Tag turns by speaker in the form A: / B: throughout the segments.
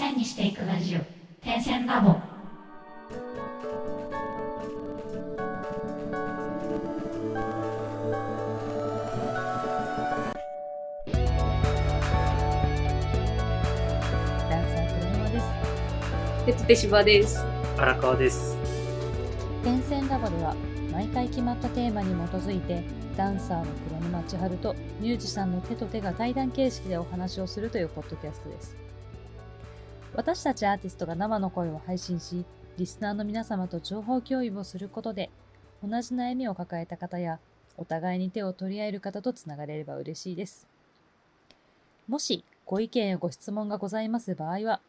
A: 線にしていくラジオ点線ラボ
B: ダンサー黒沼です。
C: てつてしばです。
D: 荒川です。
B: 点線ラボでは毎回決まったテーマに基づいてダンサーの黒沼千春とミュージシャンの手と手が対談形式でお話をするというポッドキャストです。私たちアーティストが生の声を配信し、リスナーの皆様と情報共有をすることで、同じ悩みを抱えた方や、お互いに手を取り合える方とつながれれば嬉しいです。もしご意見やご質問がございます場合は、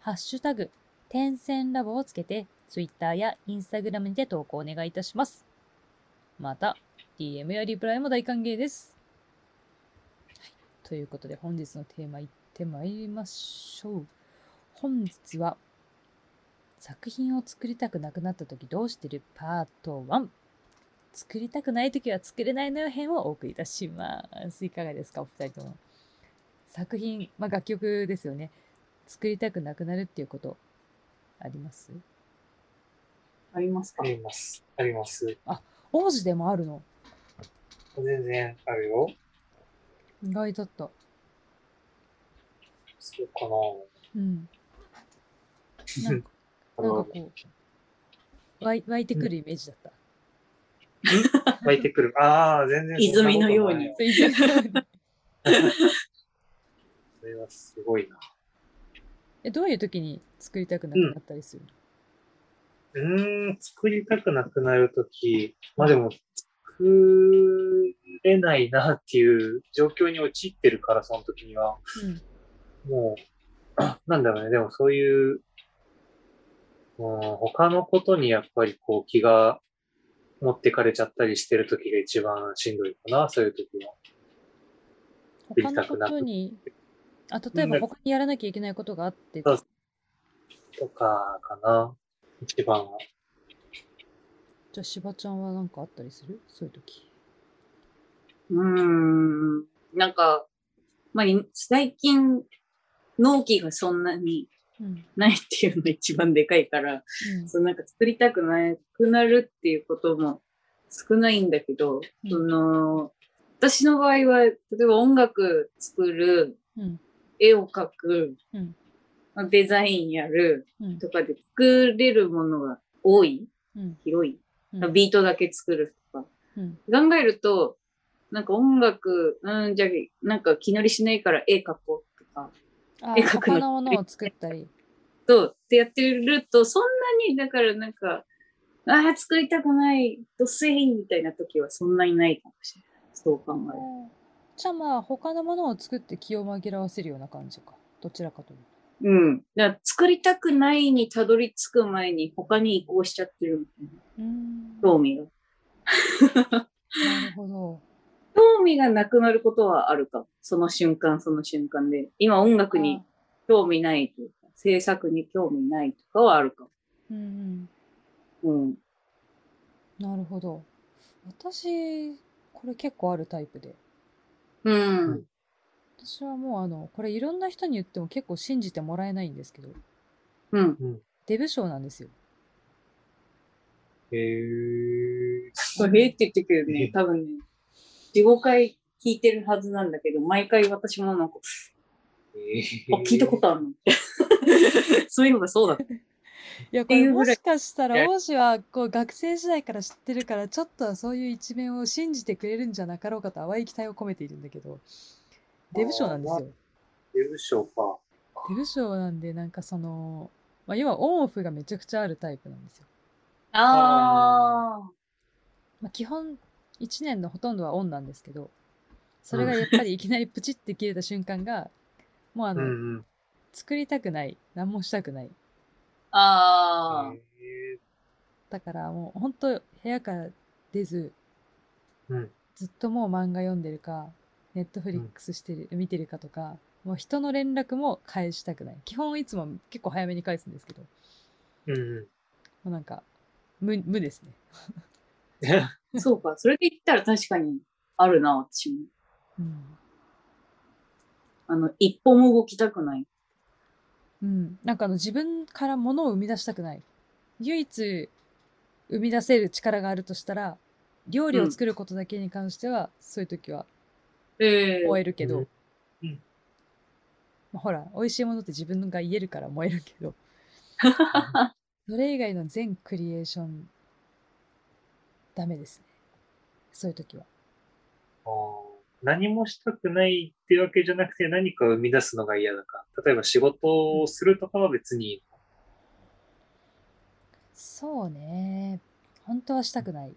B: ハッシュタグ、点線ラボをつけて、Twitter や Instagram にて投稿お願いいたします。また、DM やリプライも大歓迎です。はい、ということで、本日のテーマいってまいりましょう。本日は、作品を作りたくなくなった時どうしてるパート1。作りたくない時は作れないのよ編をお送りいたします。いかがですか、お二人とも。作品、まあ、楽曲ですよね。作りたくなくなるっていうこと、あります？
C: ありますか？
D: あります。あります。
B: 王子でもあるの？
D: 全然あるよ。
B: 意外だった。
D: そうか
B: うん。
D: な。
B: なんなんかこう、湧い湧いてくるイメージだった。
D: 湧いてくる。ああ、全然
C: 泉のように。
B: そ
D: れはすごいな。
B: え、どういう時に作りたくなくなったりするの、
D: うーん、作りたくなくなるとき、まあでも、作れないなっていう状況に陥ってるから、その時には。もう、あ なんだろうね、でもそういう、うん、他のことにやっぱりこう気が持ってかれちゃったりしてる時が一番しんどいかな、そういう時は。
B: うん。他のことに、あ、例えば他にやらなきゃいけないことがあって、
D: そうとかかな、一番は。
B: じゃあ、しばちゃんは何かあったりする？そういう時。
C: うーん。なんか、まあ、い最近、納期がそんなに
B: うん。
C: ないっていうのが一番でかいから、
B: うん
C: そうなんか作りたくなくなるっていうことも少ないんだけど、
B: うん
C: その、私の場合は、例えば音楽作る、
B: うん。
C: 絵を描く、デザインやる
B: うん。
C: とかで作れるものが多い、
B: うん。
C: 広い。
B: うん。
C: ビートだけ作るとか。
B: うん。
C: 考えると、なんか音楽、うん、じゃあ、なんか気乗りしないから絵描こうとか、
B: あ
C: 絵描くの
B: 他のものを作ったり。
C: と、ってやってると、そんなに、だからなんか、ああ、作りたくない、どせいみたいな時はそんなにないかもしれない。そう考える。
B: じゃあまあ、他のものを作って気を紛らわせるような感じか。どちらかというと。
C: うん。だから作りたくないにたどり着く前に他に移行しちゃってるみたいな。
B: うーん。
C: 興味が。
B: なるほど。
C: 興味がなくなることはあるかも。その瞬間、その瞬間で。今音楽に興味ないというか、制作に興味ないとかはあるか
B: うん
C: も。うん。
B: うん。なるほど。私、これ結構あるタイプで。
C: うん。
B: 私はもうあの、これいろんな人に言っても結構信じてもらえないんですけど、
C: うん。
B: デブ賞なんですよ。
D: へー。
C: これ、へえって言ってるけどね、多分ね、4、5回聞いてるはずなんだけど、毎回私もなんか、あ、聞いたことあるの？そういえばそうだった。
B: いや、これもしかしたら王子はこう学生時代から知ってるから、ちょっとはそういう一面を信じてくれるんじゃなかろうかと淡い期待を込めているんだけど、デブ賞なんですよ。
D: デブ賞か。
B: デブ賞なんで、なんかその、まあ、要はオンオフがめちゃくちゃあるタイプなんですよ。
C: あ
B: まあ、基本1年のほとんどはオンなんですけど、それがやっぱりいきなりプチって切れた瞬間が、もうあの、
D: うんうん。
B: 作りたくない、何もしたくない。
C: あ。あ
B: だからもう本当部屋から出ず、
D: ーうん。
B: ずっともう漫画読んでるか、ネットフリックスしてる、見てるかとか、もう人の連絡も返したくない。基本いつも結構早めに返すんですけど、も
D: うんうん。
B: うなんか、無、無ですね。
C: そうか。それで言ったら確かにあるな、私も。
B: うん。
C: あの、一歩も動きたくない。
B: うん。なんかあの自分から物を生み出したくない。唯一生み出せる力があるとしたら、料理を作ることだけに関しては、そういう時は
C: ええ
B: 燃えるけど、
D: うんうん
B: まあほら、美味しいものって自分が言えるから燃えるけど、それ以外の全クリエーション、ダメですね。そういう時は。
D: 何もしたくないっていうわけじゃなくて何かを生み出すのが嫌だか。例えば仕事をするとかは別にいいの。
B: そうね。本当はしたくない。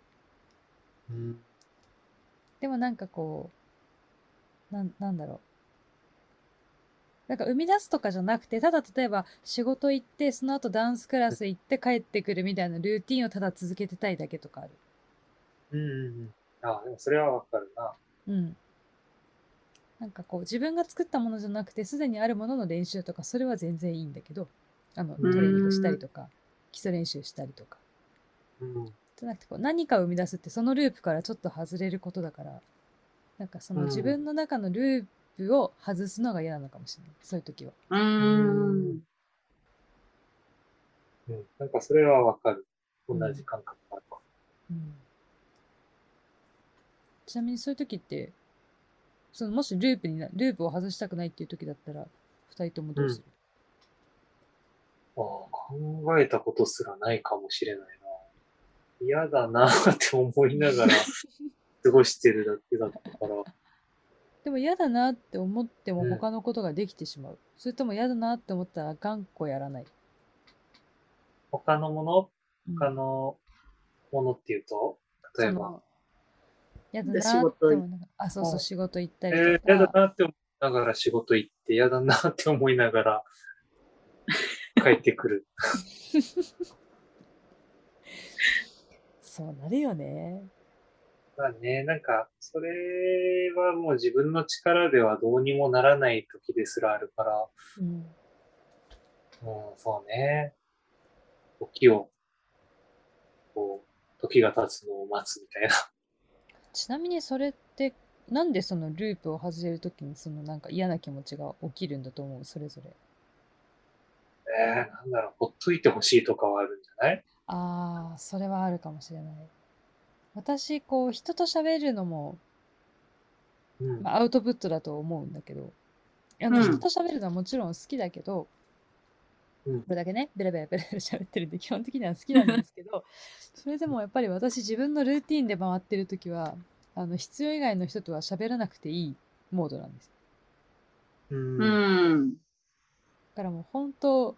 D: うん。
B: でもなんかこう、なん、なんだろう。なんか生み出すとかじゃなくて、ただ例えば仕事行って、その後ダンスクラス行って帰ってくるみたいなルーティンをただ続けてたいだけとかある。
D: うんうんうん。ああ、でもそれはわかるな。
B: うん。なんかこう自分が作ったものじゃなくて、すでにあるものの練習とか、それは全然いいんだけど、あの、トレーニングしたりとか、基礎練習したりとか。
D: うん。
B: じゃなくてこう何かを生み出すってそのループからちょっと外れることだからなんかその
D: うん
B: 自分の中のループを外すのが嫌なのかもしれないそういう時は。
C: うーん。
D: うん。なんかそれはわかる。同じ感覚があるわ。
B: うん、ちなみにそういう時ってそのもしループになループを外したくないっていう時だったら二人ともどうする、
D: ああ、考えたことすらないかもしれないな。嫌だなって思いながら 過ごしてるだけだったから。
B: でも嫌だなって思っても
D: うん。
B: 他のことができてしまう、それとも嫌だなって思ったら頑固やらない、
D: 他のもの？
B: うん。
D: 他のものっていうと？例えば、
B: その嫌だ
C: で
B: なって
C: 仕事
B: 思いながらあそうそう
D: うん
B: 仕事行った
D: え
B: りとか、
D: ー嫌だなって思いながら仕事行って、嫌だなって思いながら 帰ってくる。
B: そうなるよね。
D: まあね、なんか、それはもう自分の力ではどうにもならない時ですらあるから、
B: うん。
D: うん、そうね。時を、こう、時が経つのを待つみたいな。
B: ちなみにそれって、なんでそのループを外れるときにそのなんか嫌な気持ちが起きるんだと思う？それぞれ。
D: えー、なんだろう、ほっといてほしいとかはあるんじゃない？
B: ああ、それはあるかもしれない。私、こう、人と喋るのも、
D: うん。
B: まあ、アウトプットだと思うんだけど、あの
C: うん
B: 人と喋るのはもちろん好きだけど、
D: うん
B: これだけね、ベラベラベラベラ喋ってるんで、基本的には好きなんですけど、それでもやっぱり私自分のルーティンで回ってるときは、あの、必要以外の人とは喋らなくていいモードなんです。
D: うん。
C: うん。
B: だからもう本当、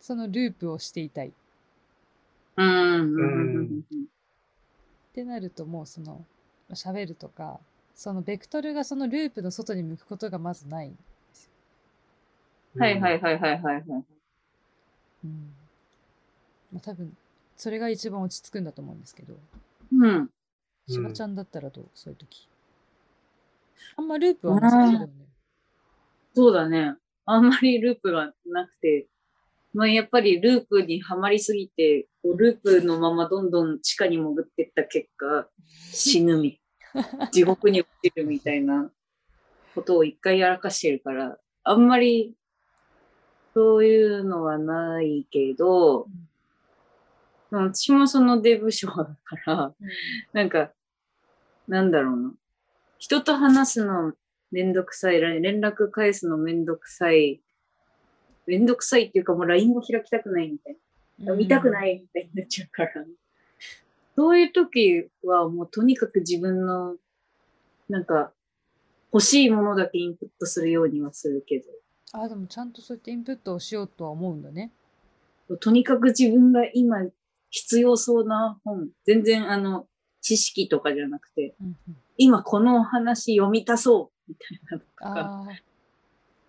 B: そのループをしていたい。
C: うん。
D: うん
B: ってなるともうその喋るとかそのベクトルがそのループの外に向くことがまずない、
C: はいはいはいはいはいはい。
B: うん。まあ、多分それが一番落ち着くんだと思うんですけど。
C: うん。
D: うん
B: しばちゃんだったらどう？そういう時。あんまループはなさそうだよね。
C: そうだね。あんまりループがなくて、まあ、やっぱりループにはまりすぎて、こうループのままどんどん地下に潜ってった結果、死ぬみ、地獄に落ちるみたいなことを一回やらかしてるから、あんまりそういうのはないけど、まあ私もそのデブ症だから、なんか、なんだろうな。人と話すのめんどくさい、連絡返すのめんどくさい、めんどくさいっていうかもう LINE も開きたくないみたいな。見たくないいみたいになっちゃうから。そういう時はもうとにかく自分の、なんか、欲しいものだけインプットするようにはするけ
B: あでもちゃんとそうやってインプットをしようとは思うんだね
C: ど、とにかく自分が今必要そうな本、全然あの、知識とかじゃなくて、
B: うんうん
C: 今この話読みたそうみたいなのとか、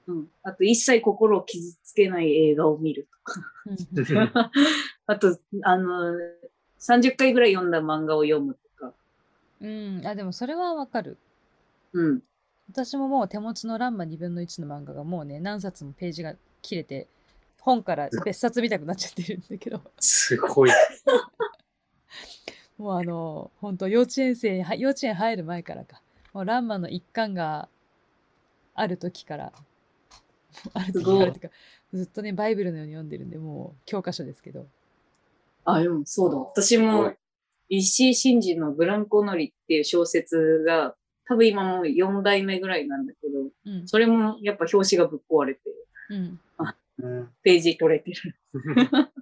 C: うん。あと一切心を傷つけない映画を見るとか。あと、あの、30回ぐらい読んだ漫画を読むとか。
B: うんあでもそれはわかる
C: うん。
B: 私ももう手持ちのランマ2分の1の漫画がもうね何冊もページが切れて本から別冊見たくなっちゃってるんだけど。
D: すごい。
B: もうあの本当幼稚園生には幼稚園入る前からか。もうランマの一巻がある時からある時あるとかずっとねバイブルのように読んでるんでもう教科書ですけど。
C: あ、でもそうだ。私も、石井真二のブランコ乗りっていう小説が、多分今もう4代目ぐらいなんだけど、
B: うん
C: それもやっぱ表紙がぶっ壊れて、
B: うん
D: うん。
C: ページ取れてる。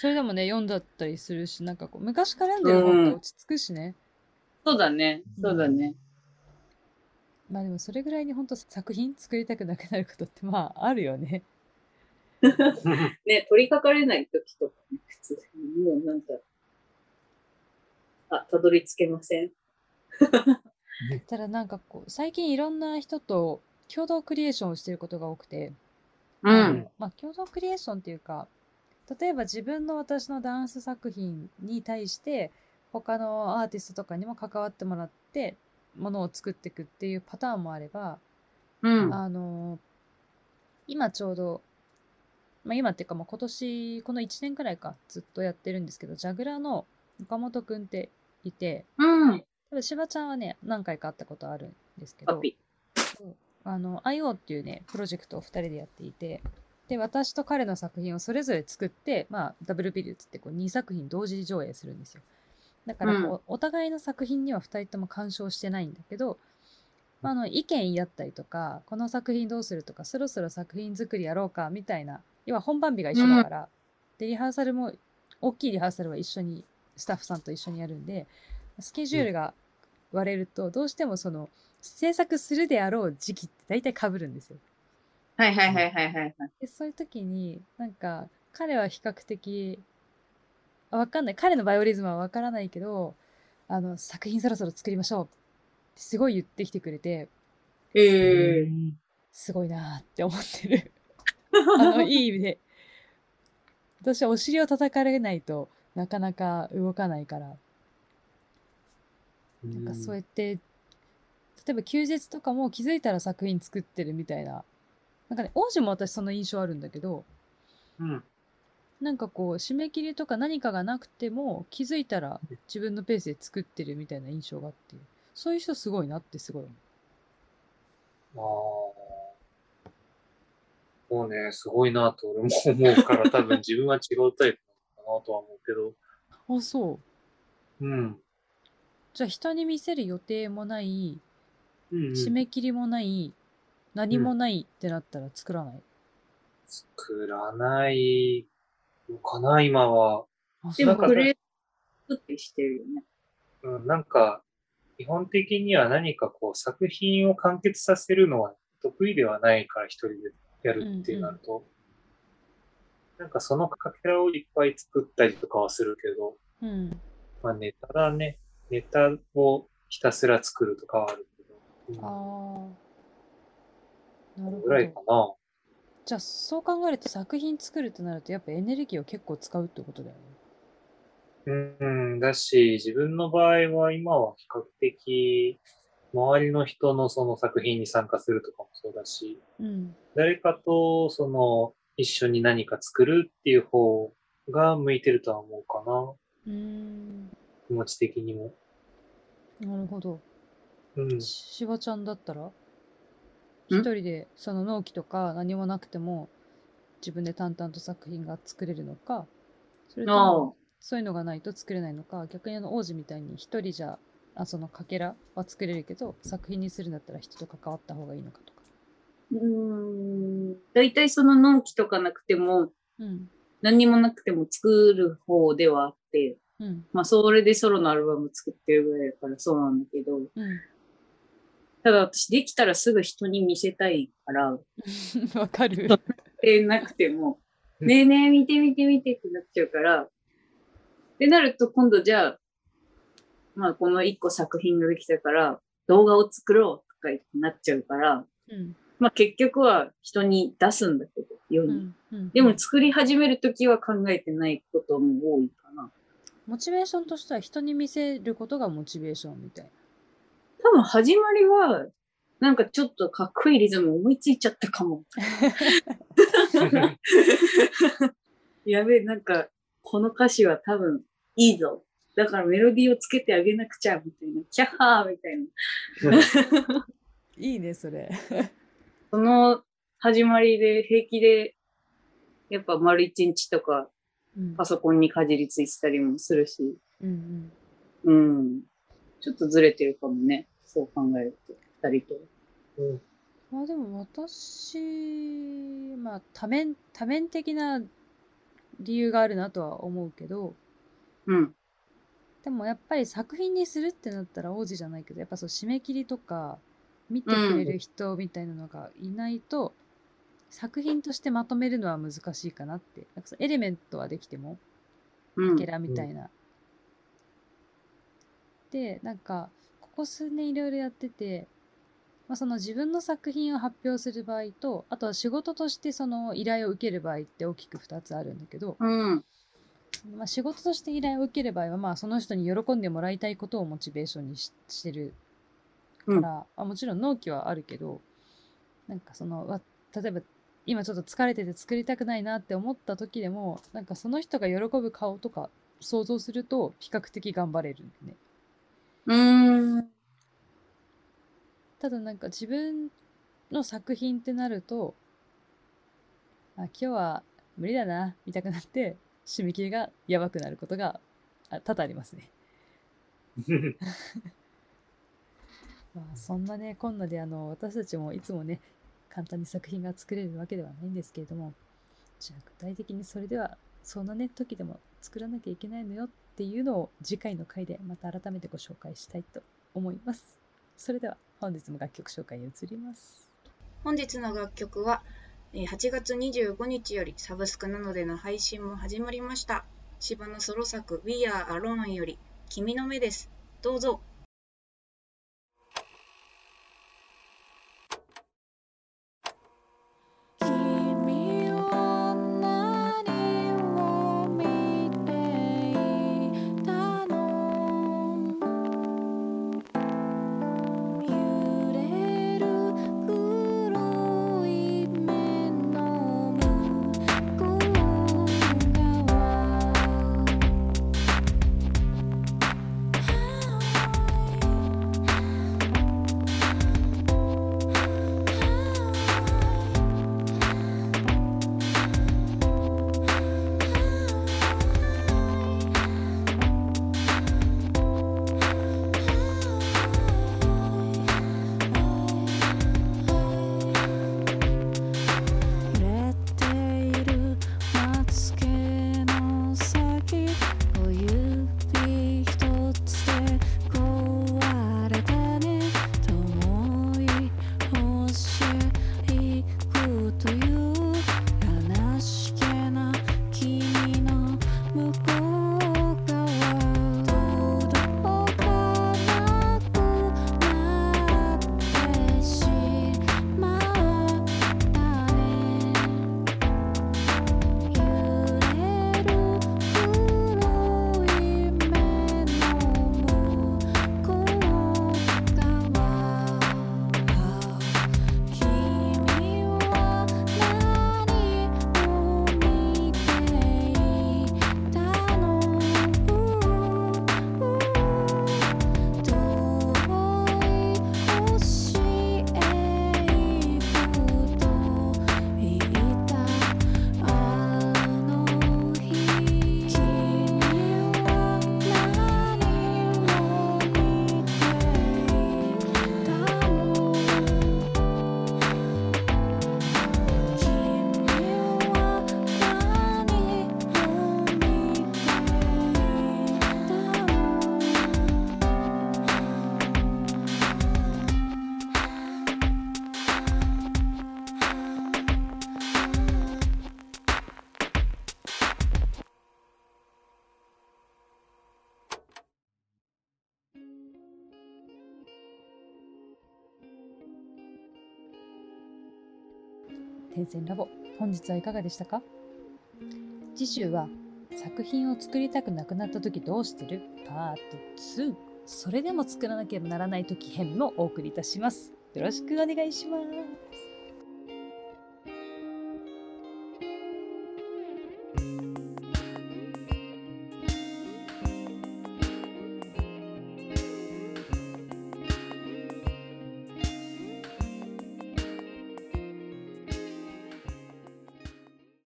B: それでもね読んだったりするしなんかこう昔から読んでる本って落ち着くしね、
C: そうだね。そうだね。
B: まあでもそれぐらいに本当作品作りたくなくなることってまああるよね
C: ね、取り掛かれない時とかね、普通にもうなんか、あ、たどり着けません。
B: ただなんかこう最近いろんな人と共同クリエーションをしてることが多くて、
C: う
B: あの
C: ん。
B: まあ、共同クリエーションっていうか例えば自分の私のダンス作品に対して他のアーティストとかにも関わってもらってものを作っていくっていうパターンもあれば、
C: うん。
B: あの今ちょうど、まあ、今っていうかもう今年この1年くらいかずっとやってるんですけどジャグラーの岡本くんっていて
C: うん。
B: 多分しばちゃんはね何回か会ったことあるんですけどあの IO っていうねプロジェクトを2人でやっていてで私と彼の作品をそれぞれ作って、まあ、ダブルビルっつってこう2作品同時上映するんですよ。だからこう、お互いの作品には2人とも干渉してないんだけど、まあ、あの意見言い合ったりとかこの作品どうするとかそろそろ作品作りやろうかみたいな要は本番日が一緒だから、でリハーサルも大きいリハーサルは一緒にスタッフさんと一緒にやるんでスケジュールが割れるとどうしてもその制作するであろう時期って大体被るんですよ。
C: はいはいはいはいはいはい。
B: でそういう時になんか彼は比較的あわかんない。彼のバイオリズムはわからないけどあの作品そろそろ作りましょうってすごい言ってきてくれて
C: ええ
B: すごいなーって思ってる。あのいい意味で。私はお尻を叩かれないとなかなか動かないからなんかそうやって例えば休日とかも気づいたら作品作ってるみたいななんかね王子も私その印象あるんだけど
D: うん。
B: なんかこう締め切りとか何かがなくても気づいたら自分のペースで作ってるみたいな印象があってそういう人すごいなってすごい思
D: ああ。もうね、すごいなと俺も思うから、多分自分は違うタイプなのかなとは思うけど。
B: うあそう
D: うん。
B: じゃあ人に見せる予定もない
D: うん、うん。
B: 締め切りもない何もないってなったら作らない、
D: 作らないのかな、今は。
B: あそう
C: でも、これ、作ってしてるよね。
D: うん、なんか、基本的には何かこう作品を完結させるのは得意ではないから一人でやるってなると、なんかそのかけらをいっぱい作ったりとかはするけど、
B: うん
D: まあネタだね。ネタをひたすら作るとかはあるけど、うん
B: ああなるほ
D: ぐらいか
B: ど
D: な。
B: じゃあそう考えると作品作るとなるとやっぱエネルギーを結構使うってことだよね。
D: うん、だし、自分の場合は今は比較的、周りの人のその作品に参加するとかもそうだし、
B: うん。
D: 誰かとその一緒に何か作るっていう方が向いてるとは思うかな。
B: うーん。
D: 気持ち的にも。
B: なるほど。
D: うん。
B: ししばちゃんだったら？一人でその納期とか何もなくても自分で淡々と作品が作れるのかそれともそういうのがないと作れないのか逆にあの王子みたいに一人じゃあそのかけらは作れるけど作品にするんだったら人と関わった方がいいのかとか。
C: うーん。大体その納期とかなくても、
B: うん。
C: 何にもなくても作る方ではあって、
B: うん。
C: まあそれでソロのアルバム作ってるぐらいだからそうなんだけど、
B: うん
C: ただ私できたらすぐ人に見せたいから、
B: わかる。
C: でなくても、
D: うん
C: ねえねえ見て見て見てってなっちゃうから、ってなると今度じゃあ、まあこの一個作品ができたから動画を作ろうとか言ってなっちゃうから、
B: うん。
C: まあ結局は人に出すんだけど、世に。
B: うん。うん。
C: でも作り始めるときは考えてないことも多い。
B: モチベーションとしては人に見せることがモチベーションみたいな
C: 多分始まりは、なんかちょっとかっこいいリズム思いついちゃったかも。やべえ、なんか、この歌詞は多分いいぞ。だからメロディーをつけてあげなくちゃ、みたいな。キャッハーみたいな。
B: いいねそれ
C: その始まりで平気で、やっぱ丸一日とか
B: うん
C: パソコンにかじりついてたりもするし、
B: うんうん
C: うん。ちょっとずれてるかもね。そう考えると、二人と。
D: うん。
B: まあでも私、まあ多面、多面的な理由があるなとは思うけど、
C: うん。
B: でもやっぱり作品にするってなったら王子じゃないけど、やっぱそう締め切りとか、見てくれる人みたいなのがいないと、作品としてまとめるのは難しいかなって。なんかエレメントはできても、
C: うん
B: ケラみたいな。で、なんか、ここ数年いろいろやってて、まあ、その自分の作品を発表する場合と、あとは仕事としてその依頼を受ける場合って大きく2つあるんだけど、
C: うん。
B: まあ、仕事として依頼を受ける場合は、まあ、その人に喜んでもらいたいことをモチベーションにししてるから、あもちろん納期はあるけど、なんかその、わ例えば、今ちょっと疲れてて作りたくないなって思った時でも、なんかその人が喜ぶ顔とか想像すると、比較的頑張れるんだね。
C: うん。
B: ただなんか自分の作品ってなると、あ、今日は無理だな、みたくなって、締め切りがやばくなることが多々ありますね。まあ、そんなね、こんなであの、私たちもいつもね、簡単に作品が作れるわけではないんですけれども、じゃあ具体的にそれでは、そんなね、時でも作らなきゃいけないのよっていうのを次回の回でまた改めてご紹介したいと思います。それでは本日も楽曲紹介に移ります。
E: 本日の楽曲は8月25日よりサブスクなどでの配信も始まりました芝のソロ作 We Are Alone より君の目ですどうぞ
B: 天線ラボ、本日はいかがでしたか？次週は作品を作りたくなくなった時どうしてる？パート2それでも作らなければならない時編もお送りいたします。よろしくお願いします。